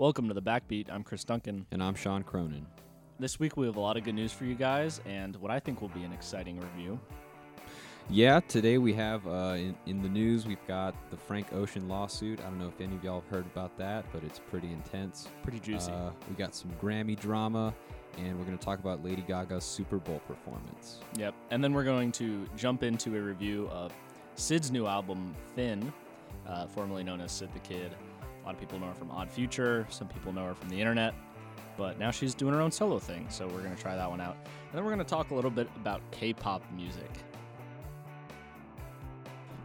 Welcome to the Backbeat. I'm Chris Duncan. And I'm Sean Cronin. This week we have a lot of good news for you guys and what I think will be an exciting review. Yeah, today we have uh, in, in the news, we've got the Frank Ocean lawsuit. I don't know if any of y'all have heard about that, but it's pretty intense. Pretty juicy. Uh, we got some Grammy drama, and we're going to talk about Lady Gaga's Super Bowl performance. Yep. And then we're going to jump into a review of Syd's new album, Fin, uh, formerly known as Syd the Kid. A lot of people know her from Odd Future, some people know her from the internet, but now she's doing her own solo thing, so we're going to try that one out. And then we're going to talk a little bit about K pop music.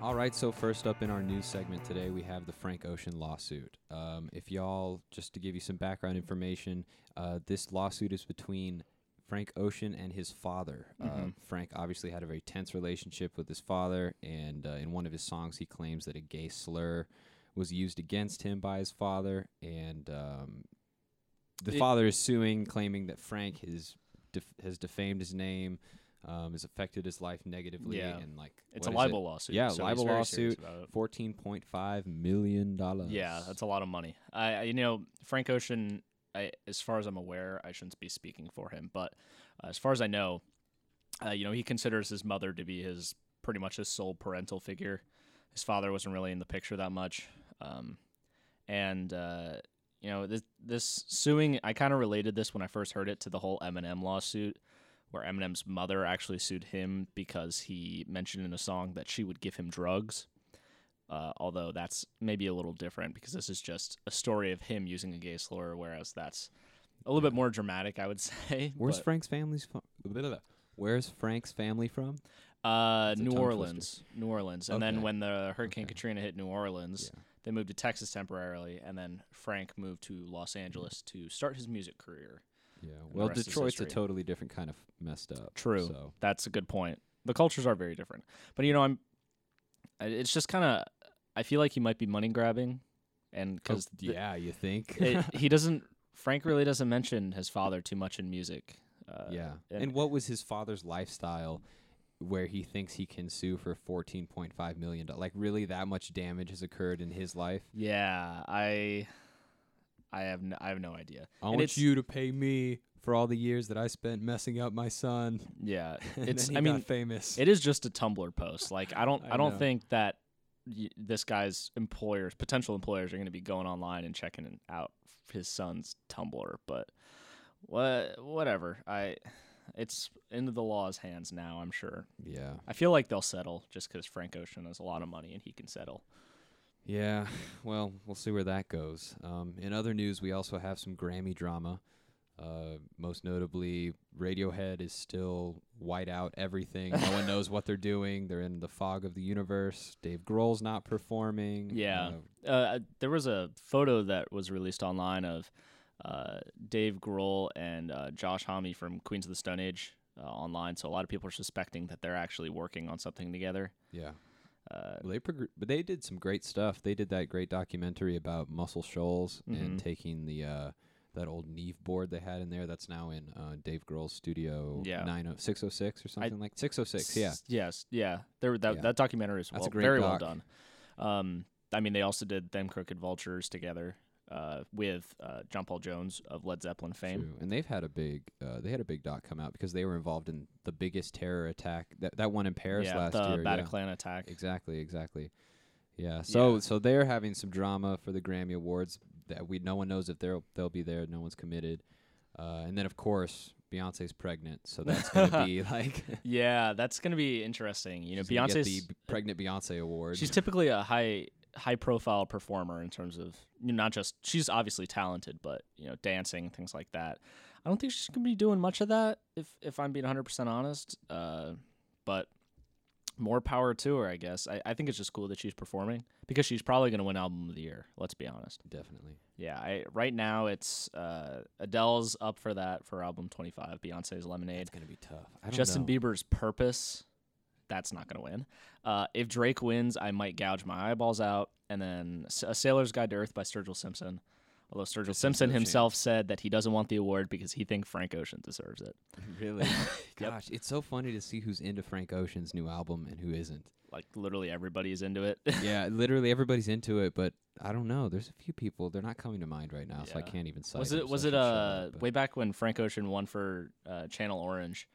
All right, so first up in our news segment today, we have the Frank Ocean lawsuit. Um, if y'all, just to give you some background information, uh, this lawsuit is between Frank Ocean and his father. Uh, Mhm. Frank obviously had a very tense relationship with his father, and uh, in one of his songs, he claims that a gay slur was used against him by his father, and um, the It- father is suing, claiming that Frank has def- has defamed his name. Um, has affected his life negatively, Yeah. and like It's a is it? libel lawsuit. Yeah, so libel lawsuit. Fourteen point five million dollars. Yeah, that's a lot of money. I, I- you know, Frank Ocean. I, as far as I'm aware, I shouldn't be speaking for him, but uh, as far as I know, uh, you know, he considers his mother to be his pretty much his sole parental figure. His father wasn't really in the picture that much, um, and uh, you know, this, this suing. I kind of related this when I first heard it to the whole Eminem lawsuit, where Eminem's mother actually sued him because he mentioned in a song that she would give him drugs. Uh, although that's maybe a little different because this is just a story of him using a gay slur, whereas that's a little bit more dramatic, I would say. Where's but, Frank's family's from? Where's Frank's family from? uh, It's a New Orleans, New Orleans, and then when the Hurricane Okay. Katrina hit New Orleans, Yeah. They moved to Texas temporarily, and then Frank moved to Los Angeles to start his music career. Yeah. Well, Detroit's a totally different kind of messed up. True. So That's a good point. The cultures are very different, but you know, I'm. It's just kind of. I feel like he might be money grabbing, and because Oh, yeah, you think? it, he doesn't. Frank really doesn't mention his father too much in music. Uh, yeah. and- And, what was his father's lifestyle? Where he thinks he can sue for fourteen point five million dollars? Like, really, that much damage has occurred in his life? Yeah, I. I have no, I have no idea. I And want you to pay me for all the years that I spent messing up my son. Yeah, it's. I mean, famous. it is just a Tumblr post. Like I don't. I, I don't know. think that y- this guy's employers, potential employers, are going to be going online and checking out his son's Tumblr. But what, whatever. I. It's into the law's hands now. I'm sure. yeah. I feel like they'll settle just because Frank Ocean has a lot of money and he can settle. Yeah, well, we'll see where that goes. Um, in other news, we also have some Grammy drama. Uh, most notably, Radiohead is still white out everything. no one knows what they're doing. They're in the fog of the universe. Dave Grohl's not performing. Yeah. Uh, uh, there was a photo that was released online of uh, Dave Grohl and uh, Josh Homme from Queens of the Stone Age uh, online. So a lot of people are suspecting that they're actually working on something together. yeah. Uh, Well, they progr- but they did some great stuff. They did that great documentary about Muscle Shoals Mhm. and taking the uh, that old Neve board they had in there. That's now in uh, Dave Grohl's studio. Yeah. nine oh six oh six or something like six oh six. Yeah. s- Yes. Yeah. There. That Yeah. that documentary is well, very well done. Um, I mean, they also did them Crooked Vultures together uh, with uh, John Paul Jones of Led Zeppelin fame. True. And they've had a big uh, they had a big doc come out because they were involved in the biggest terror attack that that one in Paris yeah, last the year. yeah. Bataclan attack. Exactly, exactly. Yeah. So Yeah. so they're having some drama for the Grammy Awards that we no one knows if they'll they'll be there. No one's committed. Uh, and then of course Beyonce's pregnant, so that's gonna be like Yeah, that's gonna be interesting. You know, Beyonce's the pregnant Beyonce award. She's typically a high high profile performer in terms of you know, not just she's obviously talented, but you know, dancing things like that. I don't think she's gonna be doing much of that if if I'm being 100 percent honest. Uh, but more power to her, I guess. I, I think it's just cool that she's performing because she's probably gonna win album of the year. Let's be honest. definitely. Yeah, I, right now it's uh, Adele's up for that for album 25. Beyonce's Lemonade. It's gonna be tough. I don't Justin know. Bieber's Purpose. That's not going to win. Uh, if Drake wins, I might gouge my eyeballs out. And then A Sailor's Guide to Earth by Sturgill Simpson. Although Sturgill Simpson himself said that he doesn't want the award because he thinks Frank Ocean deserves it. Really? Yep. Gosh, it's so funny to see who's into Frank Ocean's new album and who isn't. Like literally everybody's into it. yeah, literally everybody's into it, but I don't know. There's a few people they're not coming to mind right now, so I can't even cite. was it so was I it uh but- way back when Frank Ocean won for uh, Channel Orange?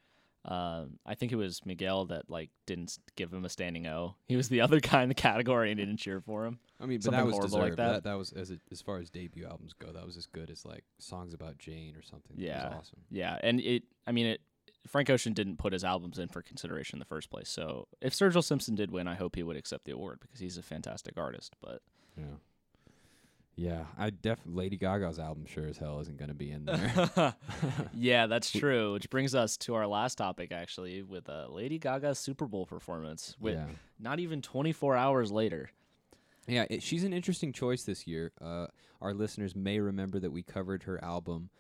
Um, I think it was Miguel that like didn't give him a standing O. He was the other guy in the category and didn't cheer for him. I mean, but something that was horrible like deserved. that? that. was as it, as far as debut albums go, that was as good as like songs about Jane or something. Yeah. was awesome. Yeah, and it. I mean, it. Frank Ocean didn't put his albums in for consideration in the first place. So if Sturgill Simpson did win, I hope he would accept the award because he's a fantastic artist. But Yeah, yeah. I def Lady Gaga's album sure as hell isn't going to be in there. yeah, that's true. Which brings us to our last topic, actually, with uh, Lady Gaga's Super Bowl performance. With yeah, not even 24 hours later. yeah. It, she's an interesting choice this year. Uh, our listeners may remember that we covered her album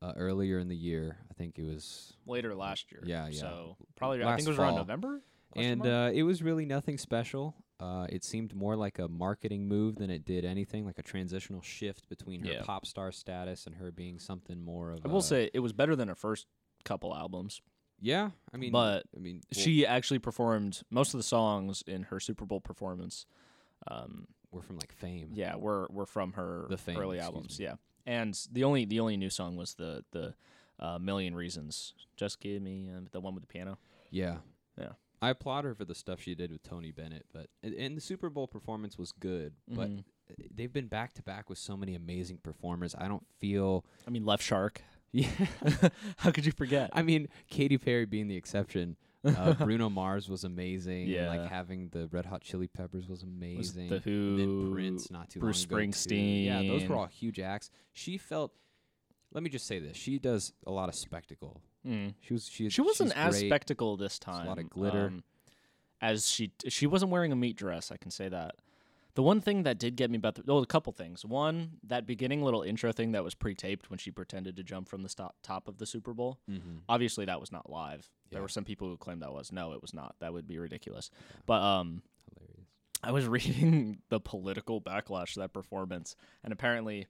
uh, earlier in the year. I think it was Later last year. Yeah, yeah. So probably I think it was around. November. and uh, it was really nothing special. Uh, it seemed more like a marketing move than it did anything, like a transitional shift between her Yeah. pop star status and her being something more of. I will a- say it was better than her first couple albums. yeah. I mean, but I mean, well, she actually performed most of the songs in her Super Bowl performance. Um, we're from like Fame. yeah, were were from her The Fame, early excuse albums. me. Yeah, and the only the only new song was the the uh, Million Reasons. Just give me uh, the one with the piano. Yeah. Yeah. I applaud her for the stuff she did with Tony Bennett, but and- and the Super Bowl performance was good, but Mhm. they've been back to back with so many amazing performers. I don't feel I mean, Left Shark. Yeah. How could you forget? I mean, Katy Perry being the exception. Uh, Bruno Mars was amazing. and, Yeah. like having the Red Hot Chili Peppers was Was amazing. the And Who, then Prince not too Bruce long ago. too. Yeah, those were all huge acts. She felt. Let me just say this: she does a lot of spectacle. Mm. She was she. She wasn't as great. spectacle this There's time. a lot of glitter. um, as she she wasn't wearing a meat dress. I can say that. The one thing that did get me about the oh, a couple things. One, that beginning little intro thing that was pre-taped when she pretended to jump from the stop, top of the Super Bowl. Mm-hmm. Obviously, that was not live. There were some people who claimed that was. No, it was not. That would be ridiculous. But um, Hilarious. I was reading the political backlash to that performance, and apparently,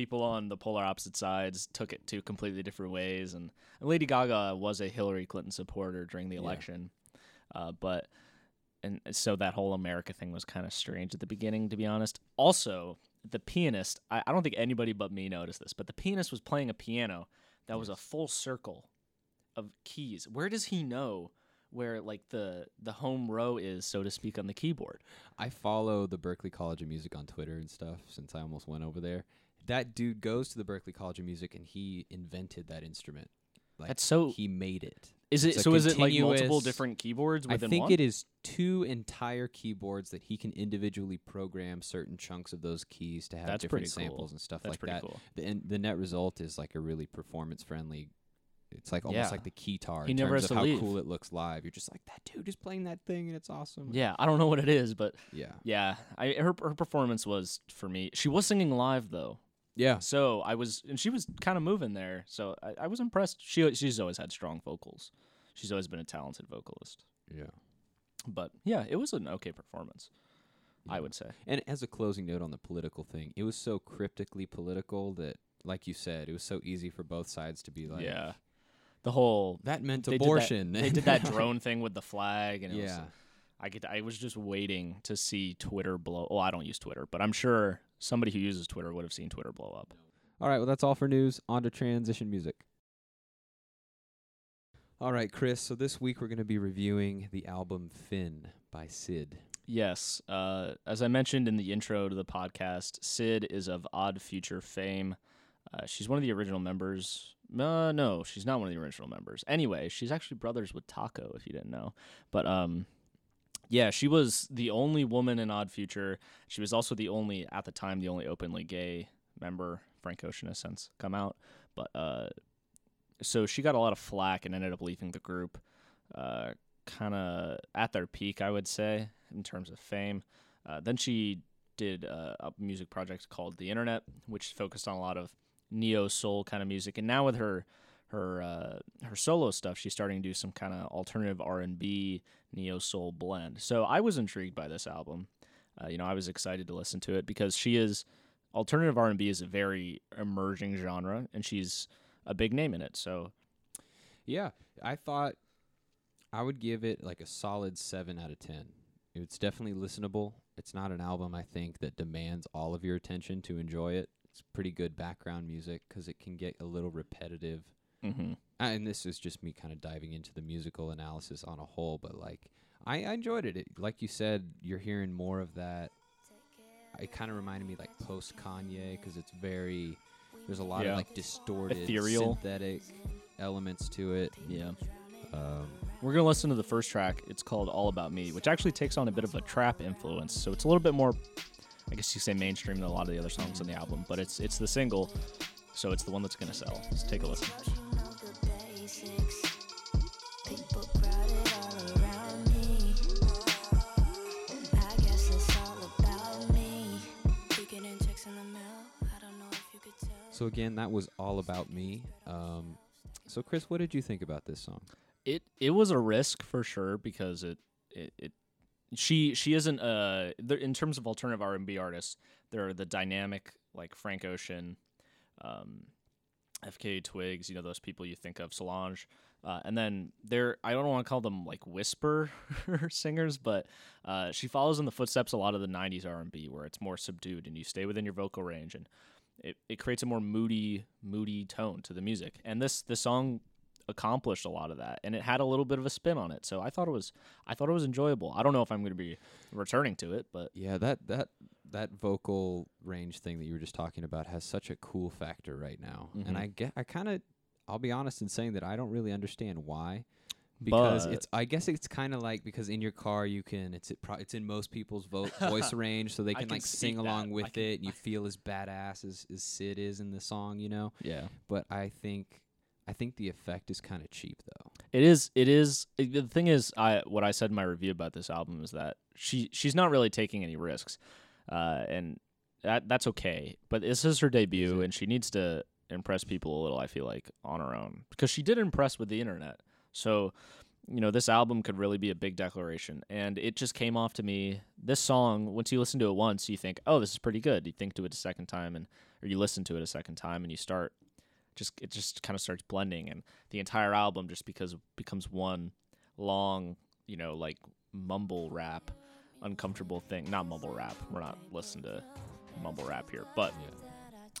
people on the polar opposite sides took it two completely different ways. And, and Lady Gaga was a Hillary Clinton supporter during the Yeah. election, uh, but and so that whole America thing was kind of strange at the beginning, to be honest. Also, the pianist, I, I don't think anybody but me noticed this, but the pianist was playing a piano that was a full circle of keys. Where does he know? Where like the the home row is, so to speak, on the keyboard. I follow the Berklee College of Music on Twitter and stuff since I almost went over there. That dude goes to the Berklee College of Music and he invented that instrument. Like That's so. he made it. Is it so? Is it like multiple different keyboards I think one? it is two entire keyboards that he can individually program certain chunks of those keys to have That's different pretty cool. samples and stuff That's like that. cool. The, and the net result is like a really performance friendly. It's like almost Yeah. like the keytar He in never terms of how leave. cool it looks live. You're just like that dude is playing that thing and it's awesome. Yeah, I don't know what it is, but yeah, yeah, I her her performance was for me. She was singing live though, yeah. so I was, and she was kind of moving there. So I, I was impressed. She she's always had strong vocals. She's always been a talented vocalist. yeah. But yeah, it was an okay performance. I would say. And as a closing note on the political thing, it was so cryptically political that, like you said, it was so easy for both sides to be like, yeah, the whole that meant they did that- abortion. They did that drone thing with the flag, and it was, yeah. I get. I was just waiting to see Twitter blow. Oh, I don't use Twitter, but I'm sure somebody who uses Twitter would have seen Twitter blow up. All right, well, that's all for news. On to transition music. All right, Chris. So this week we're going to be reviewing the album Fin by Syd. Yes, uh, as I mentioned in the intro to the podcast, Syd is of Odd Future fame. Uh, she's one of the original members. Uh, no, she's not one of the original members. Anyway, she's actually brothers with Taco, if you didn't know. But um, yeah, she was the only woman in Odd Future. She was also the only, at the time, the only openly gay member. Frank Ocean has since come out, but uh, so she got a lot of flack and ended up leaving the group. Uh, kind of at their peak, I would say, in terms of fame. Uh, then she did a music project called The Internet, which focused on a lot of neo soul kind of music. And now with her her uh, her solo stuff, she's starting to do some kind of alternative R and B neo soul blend. So I was intrigued by this album. Uh, you know, I was excited to listen to it because she is alternative R&B is a very emerging genre, and she's a big name in it. So Yeah, I thought I would give it like a solid seven out of ten. It's definitely listenable. It's not an album I think that demands all of your attention to enjoy it. It's pretty good background music because it can get a little repetitive. Mhm. And this is just me kind of diving into the musical analysis on a whole, but like I, I enjoyed it. it. Like you said, you're hearing more of that. It kind of reminded me like post Kanye because it's very there's a lot Yeah. of like distorted Ethereal. synthetic elements to it. yeah. Um, We're gonna listen to the first track. It's called "All About Me," which actually takes on a bit of a trap influence. So it's a little bit more, I guess you say, mainstream than a lot of the other songs on the album. But it's it's the single, so it's the one that's gonna sell. Let's take a listen. So again, that was all about me. Um, so Chris, what did you think about this song? It it was a risk for sure because it it, it she she isn't uh in terms of alternative R and B artists. There are the dynamic like Frank Ocean, um, FKA Twigs, you know those people you think of, Solange, uh, and then there I don't want to call them like whisper singers, but uh, she follows in the footsteps a lot of the '90s R and B where it's more subdued and you stay within your vocal range and it, it creates a more moody moody tone to the music. And this this song accomplished a lot of that and it had a little bit of a spin on it so i thought it was i thought it was enjoyable i don't know if i'm going to be returning to it but Yeah, that that that vocal range thing that you were just talking about has such a cool factor right now, Mhm. and I get I kind of I'll be honest in saying that I don't really understand why. Because But- it's, I guess it's kind of like because in your car you can, it's it pro, it's in most people's vo- voice range, so they can can like sing along with can- it, and you feel as badass as, as Syd is in the song, you know. yeah But I think, I think the effect is kind of cheap though. it is it is it- the thing is i what i said in my review about this album is that she she's not really taking any risks uh and that that's okay but this is her debut it? and she needs to impress people a little i feel like on her own because she did impress with the internet so you know this album could really be a big declaration. And it just came off to me this song once you listen to it once you think oh this is pretty good. You think to it a second time and or you listen to it a second time and you start just it just kind of starts blending. And the entire album just because becomes one long you know like mumble rap uncomfortable thing not mumble rap we're not listening to mumble rap here but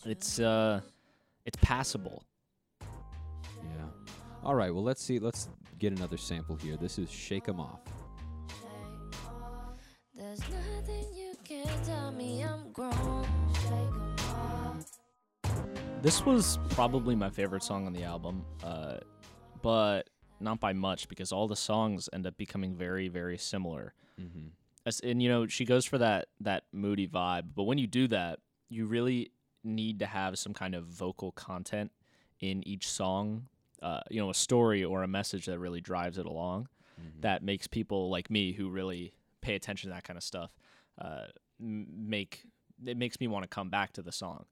it's uh it's passable. Yeah. All right. Well, let's see. Let's get another sample here. This is "Shake 'Em Off." There's nothing you can tell me I'm grown. Shake 'em off. This was probably my favorite song on the album, uh, but not by much because all the songs end up becoming very, very similar. Mm-hmm. As, and you know, she goes for that that moody vibe, but when you do that, you really need to have some kind of vocal content in each song. Uh, you know, a story or a message that really drives it along. Mm-hmm. That makes people like me who really pay attention to that kind of stuff uh, make it makes me want to come back to the song,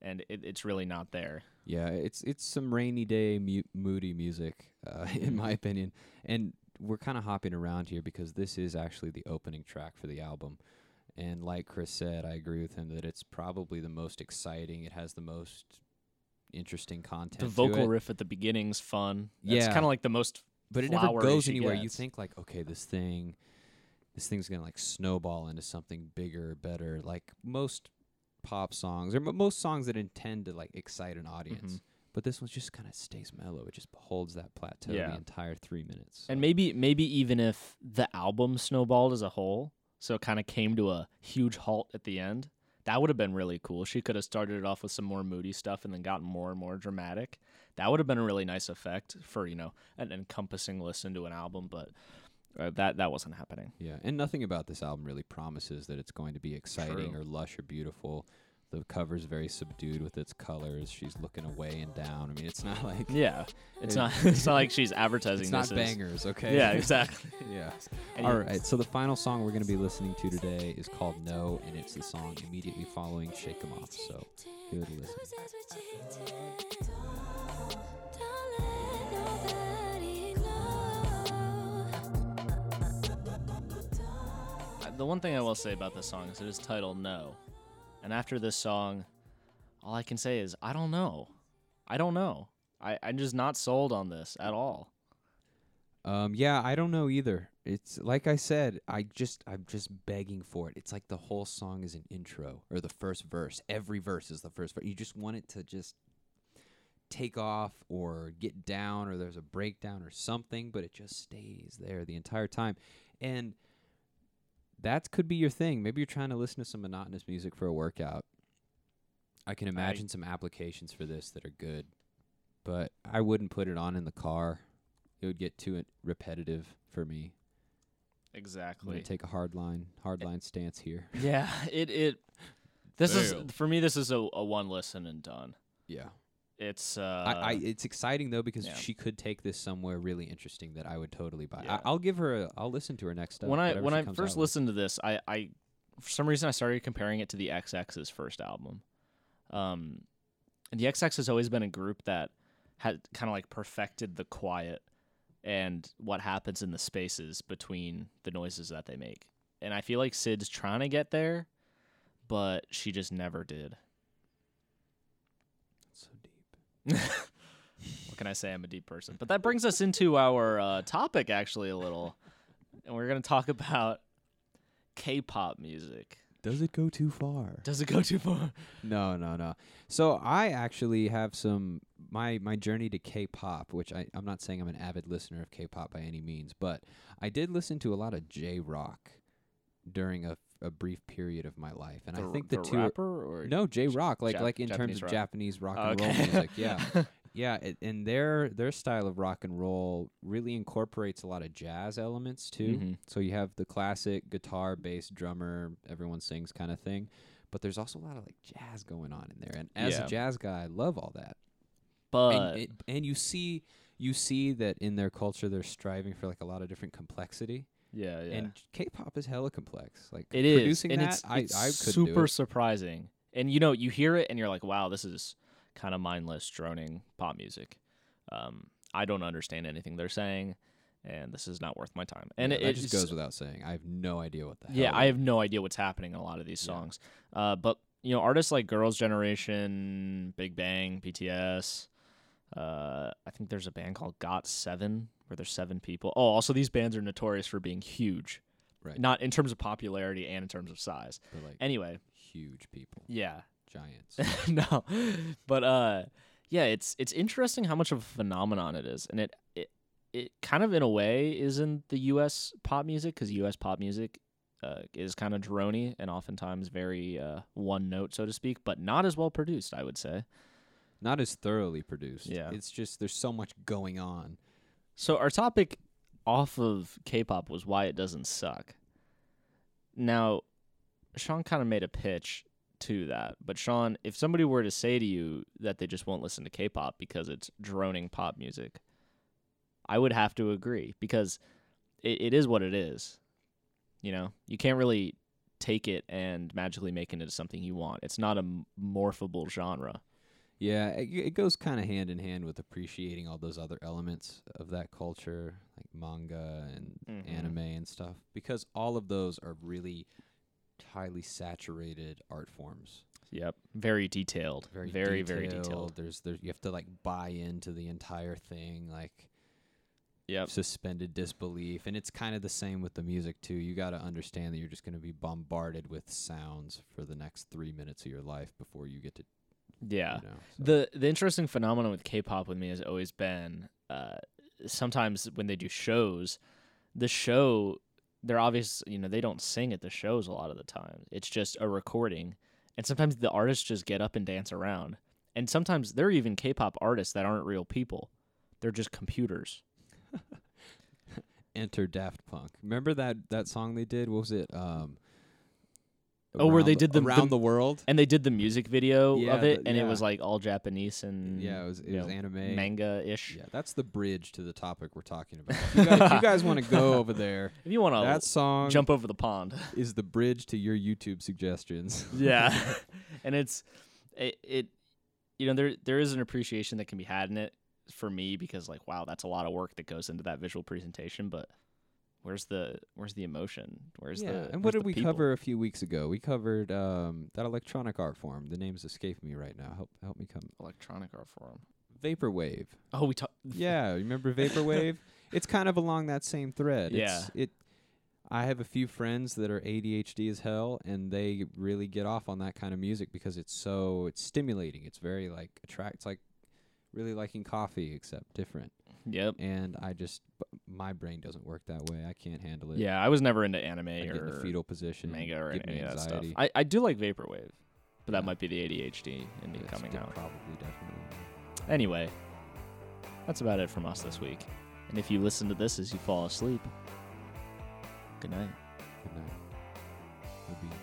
and it, it's really not there. Yeah, it's it's some rainy day mu- moody music, uh, in my opinion, and we're kind of hopping around here because this is actually the opening track for the album, and like Chris said, I agree with him that it's probably the most exciting. It has the most interesting content. the vocal riff at the beginning's fun. It's Yeah. kind of like the most. but it never goes anywhere. You think like, okay, this thing, this thing's gonna like snowball into something bigger, better. Like most pop songs or m- most songs that intend to like excite an audience. Mhm. But this one just kind of stays mellow. It just holds that plateau Yeah. the entire three minutes. And maybe maybe even if the album snowballed as a whole, so it kind of came to a huge halt at the end, that would have been really cool. She could have started it off with some more moody stuff and then gotten more and more dramatic. That would have been a really nice effect for you know an encompassing listen to an album, but uh, that that wasn't happening. yeah, and nothing about this album really promises that it's going to be exciting True. or lush or beautiful. The cover's very subdued with its colors. She's looking away and down. I mean, it's not like Yeah, it's It- not it's not like she's advertising. it's not as- bangers, okay? Yeah, exactly. yeah. And All right. So the final song we're going to be listening to today is called "No," and it's the song immediately following "Shake 'Em Off." So give it a listen. Who says we're cheating? Don't let nobody know. Uh, The one thing I will say about this song is it is titled "No," And after this song, all I can say is I don't know. I don't know. I, I'm just not sold on this at all. Um, yeah, I don't know either. It's like I said, I just I'm just begging for it. It's like the whole song is an intro or the first verse. Every verse is the first verse. You just want it to just take off or get down or there's a breakdown or something, but it just stays there the entire time. And that could be your thing. Maybe you're trying to listen to some monotonous music for a workout. I can imagine some applications for this that are good, but I wouldn't put it on in the car. It would get too repetitive for me. Exactly. I'm gonna take a hard line, hard eh. line stance here. Yeah, it it this is for me this is a, a one listen and done. Yeah, It's uh I, I it's exciting though because yeah. she could take this somewhere really interesting that I would totally buy. Yeah. I, I'll give her. A, I'll listen to her next when I when I first out with. listened to this, I I for some reason I started comparing it to the XX's first album. Um and the XX has always been a group that had kind of like perfected the quiet and what happens in the spaces between the noises that they make. And I feel like Syd's trying to get there, but she just never did. What can I say? I'm a deep person. But that brings us into our uh, topic, actually, a little. And we're going to talk about K pop music. Does it go too far? Does it go too far? No, no, no. So I actually have some my my journey to K-pop, which I I'm not saying I'm an avid listener of K-pop by any means, but I did listen to a lot of J-rock during a, a brief period of my life, and I think the, two rapper or no J-rock like Jap- like in Japanese terms of rock? Japanese rock and okay. roll music, yeah. Yeah, it, and their their style of rock and roll really incorporates a lot of jazz elements too. Mhm. So you have the classic guitar, bass, drummer, everyone sings kind of thing, but there's also a lot of like jazz going on in there. And as Yeah. a jazz guy, I love all that. But and, it, and you see you see that in their culture they're striving for like a lot of different complexity. Yeah, yeah. And K-pop is hella complex. Like it is. producing and that, it's, I it's I super surprising. And you know, you hear it and you're like, wow, this is kind of mindless, droning pop music. Um, I don't understand anything they're saying, and this is not worth my time. And Yeah, it, it just goes without saying. I have no idea what the hell. Yeah, I have no idea what's happening in a lot of these Yeah. songs. Uh, but you know, artists like Girls' Generation, Big Bang, BTS. Uh, I think there's a band called Got Seven where there's seven people. Oh, also these bands are notorious for being huge, right. not in terms of popularity and in terms of size. They're like Anyway, huge people, yeah, giants. no, but uh, yeah, it's it's interesting how much of a phenomenon it is, and it it it kind of in a way is in the U.S. pop music because U.S. pop music uh, is kind of drony and oftentimes very uh, one note, so to speak, but not as well produced, I would say. Not as thoroughly produced. Yeah. It's just there's so much going on. So our topic off of K-pop was why it doesn't suck. Now, Sean kind of made a pitch to that, but Sean, if somebody were to say to you that they just won't listen to K-pop because it's droning pop music, I would have to agree because it, it is what it is. You know, you can't really take it and magically make it into something you want. It's not a morphable genre. Yeah, it, it goes kind of hand in hand with appreciating all those other elements of that culture, like manga and Mhm. anime and stuff, because all of those are really highly saturated art forms. Yep, very detailed, Very, very, very detailed. There's there you have to like buy into the entire thing, like Yep. suspended disbelief, and it's kind of the same with the music too. You got to understand that you're just going to be bombarded with sounds for the next three minutes of your life before you get to Yeah. you know. so- The the interesting phenomenon with K-pop with me has always been uh, sometimes when they do shows, the show they're obvious you know they don't sing at the shows a lot of the time. It's just a recording, and sometimes the artists just get up and dance around. And sometimes there are even K-pop artists that aren't real people; they're just computers. Enter Daft Punk. Remember that that song they did? What was it? Um, Oh, where they did the- around the- the world. And they did the music video Yeah, of it, the- and it was like all Japanese and Yeah, it was it was know, anime. manga ish. Yeah, that's the bridge to the topic we're talking about. If you guys, guys want to go over there, If you want to, that song jump over the pond. is the bridge to your YouTube suggestions. yeah and it's it, it you know there there is an appreciation that can be had in it for me because like wow that's a lot of work that goes into that visual presentation but where's the where's the emotion? Where's yeah, the and what did we people? cover a few weeks ago? We covered um, that electronic art form. The name's escaping me right now. Help help me come. Electronic art form. Vaporwave. Oh, we talked. yeah, remember vaporwave? it's kind of along that same thread. Yeah. It's, it. I have a few friends that are ADHD as hell, and they really get off on that kind of music because it's so it's stimulating. It's very like attract. It's like really liking coffee, except different. Yep. And I just my brain doesn't work that way. I can't handle it. Yeah, I was never into anime I get in the or fetal position, manga or any of that stuff. I, I do like vaporwave, but that Yeah. might be the ADHD in me That's coming de- out. Probably, definitely. Anyway, that's about it from us this week. And if you listen to this as you fall asleep, good night. Good night. We'll be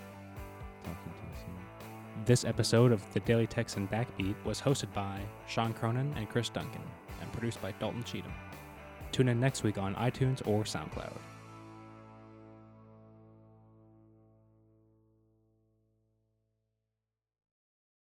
talking to you soon. This episode of the Daily Texan Backbeat was hosted by Sean Cronin and Chris Duncan and produced by Dalton Cheatham. Tune in next week on iTunes or SoundCloud.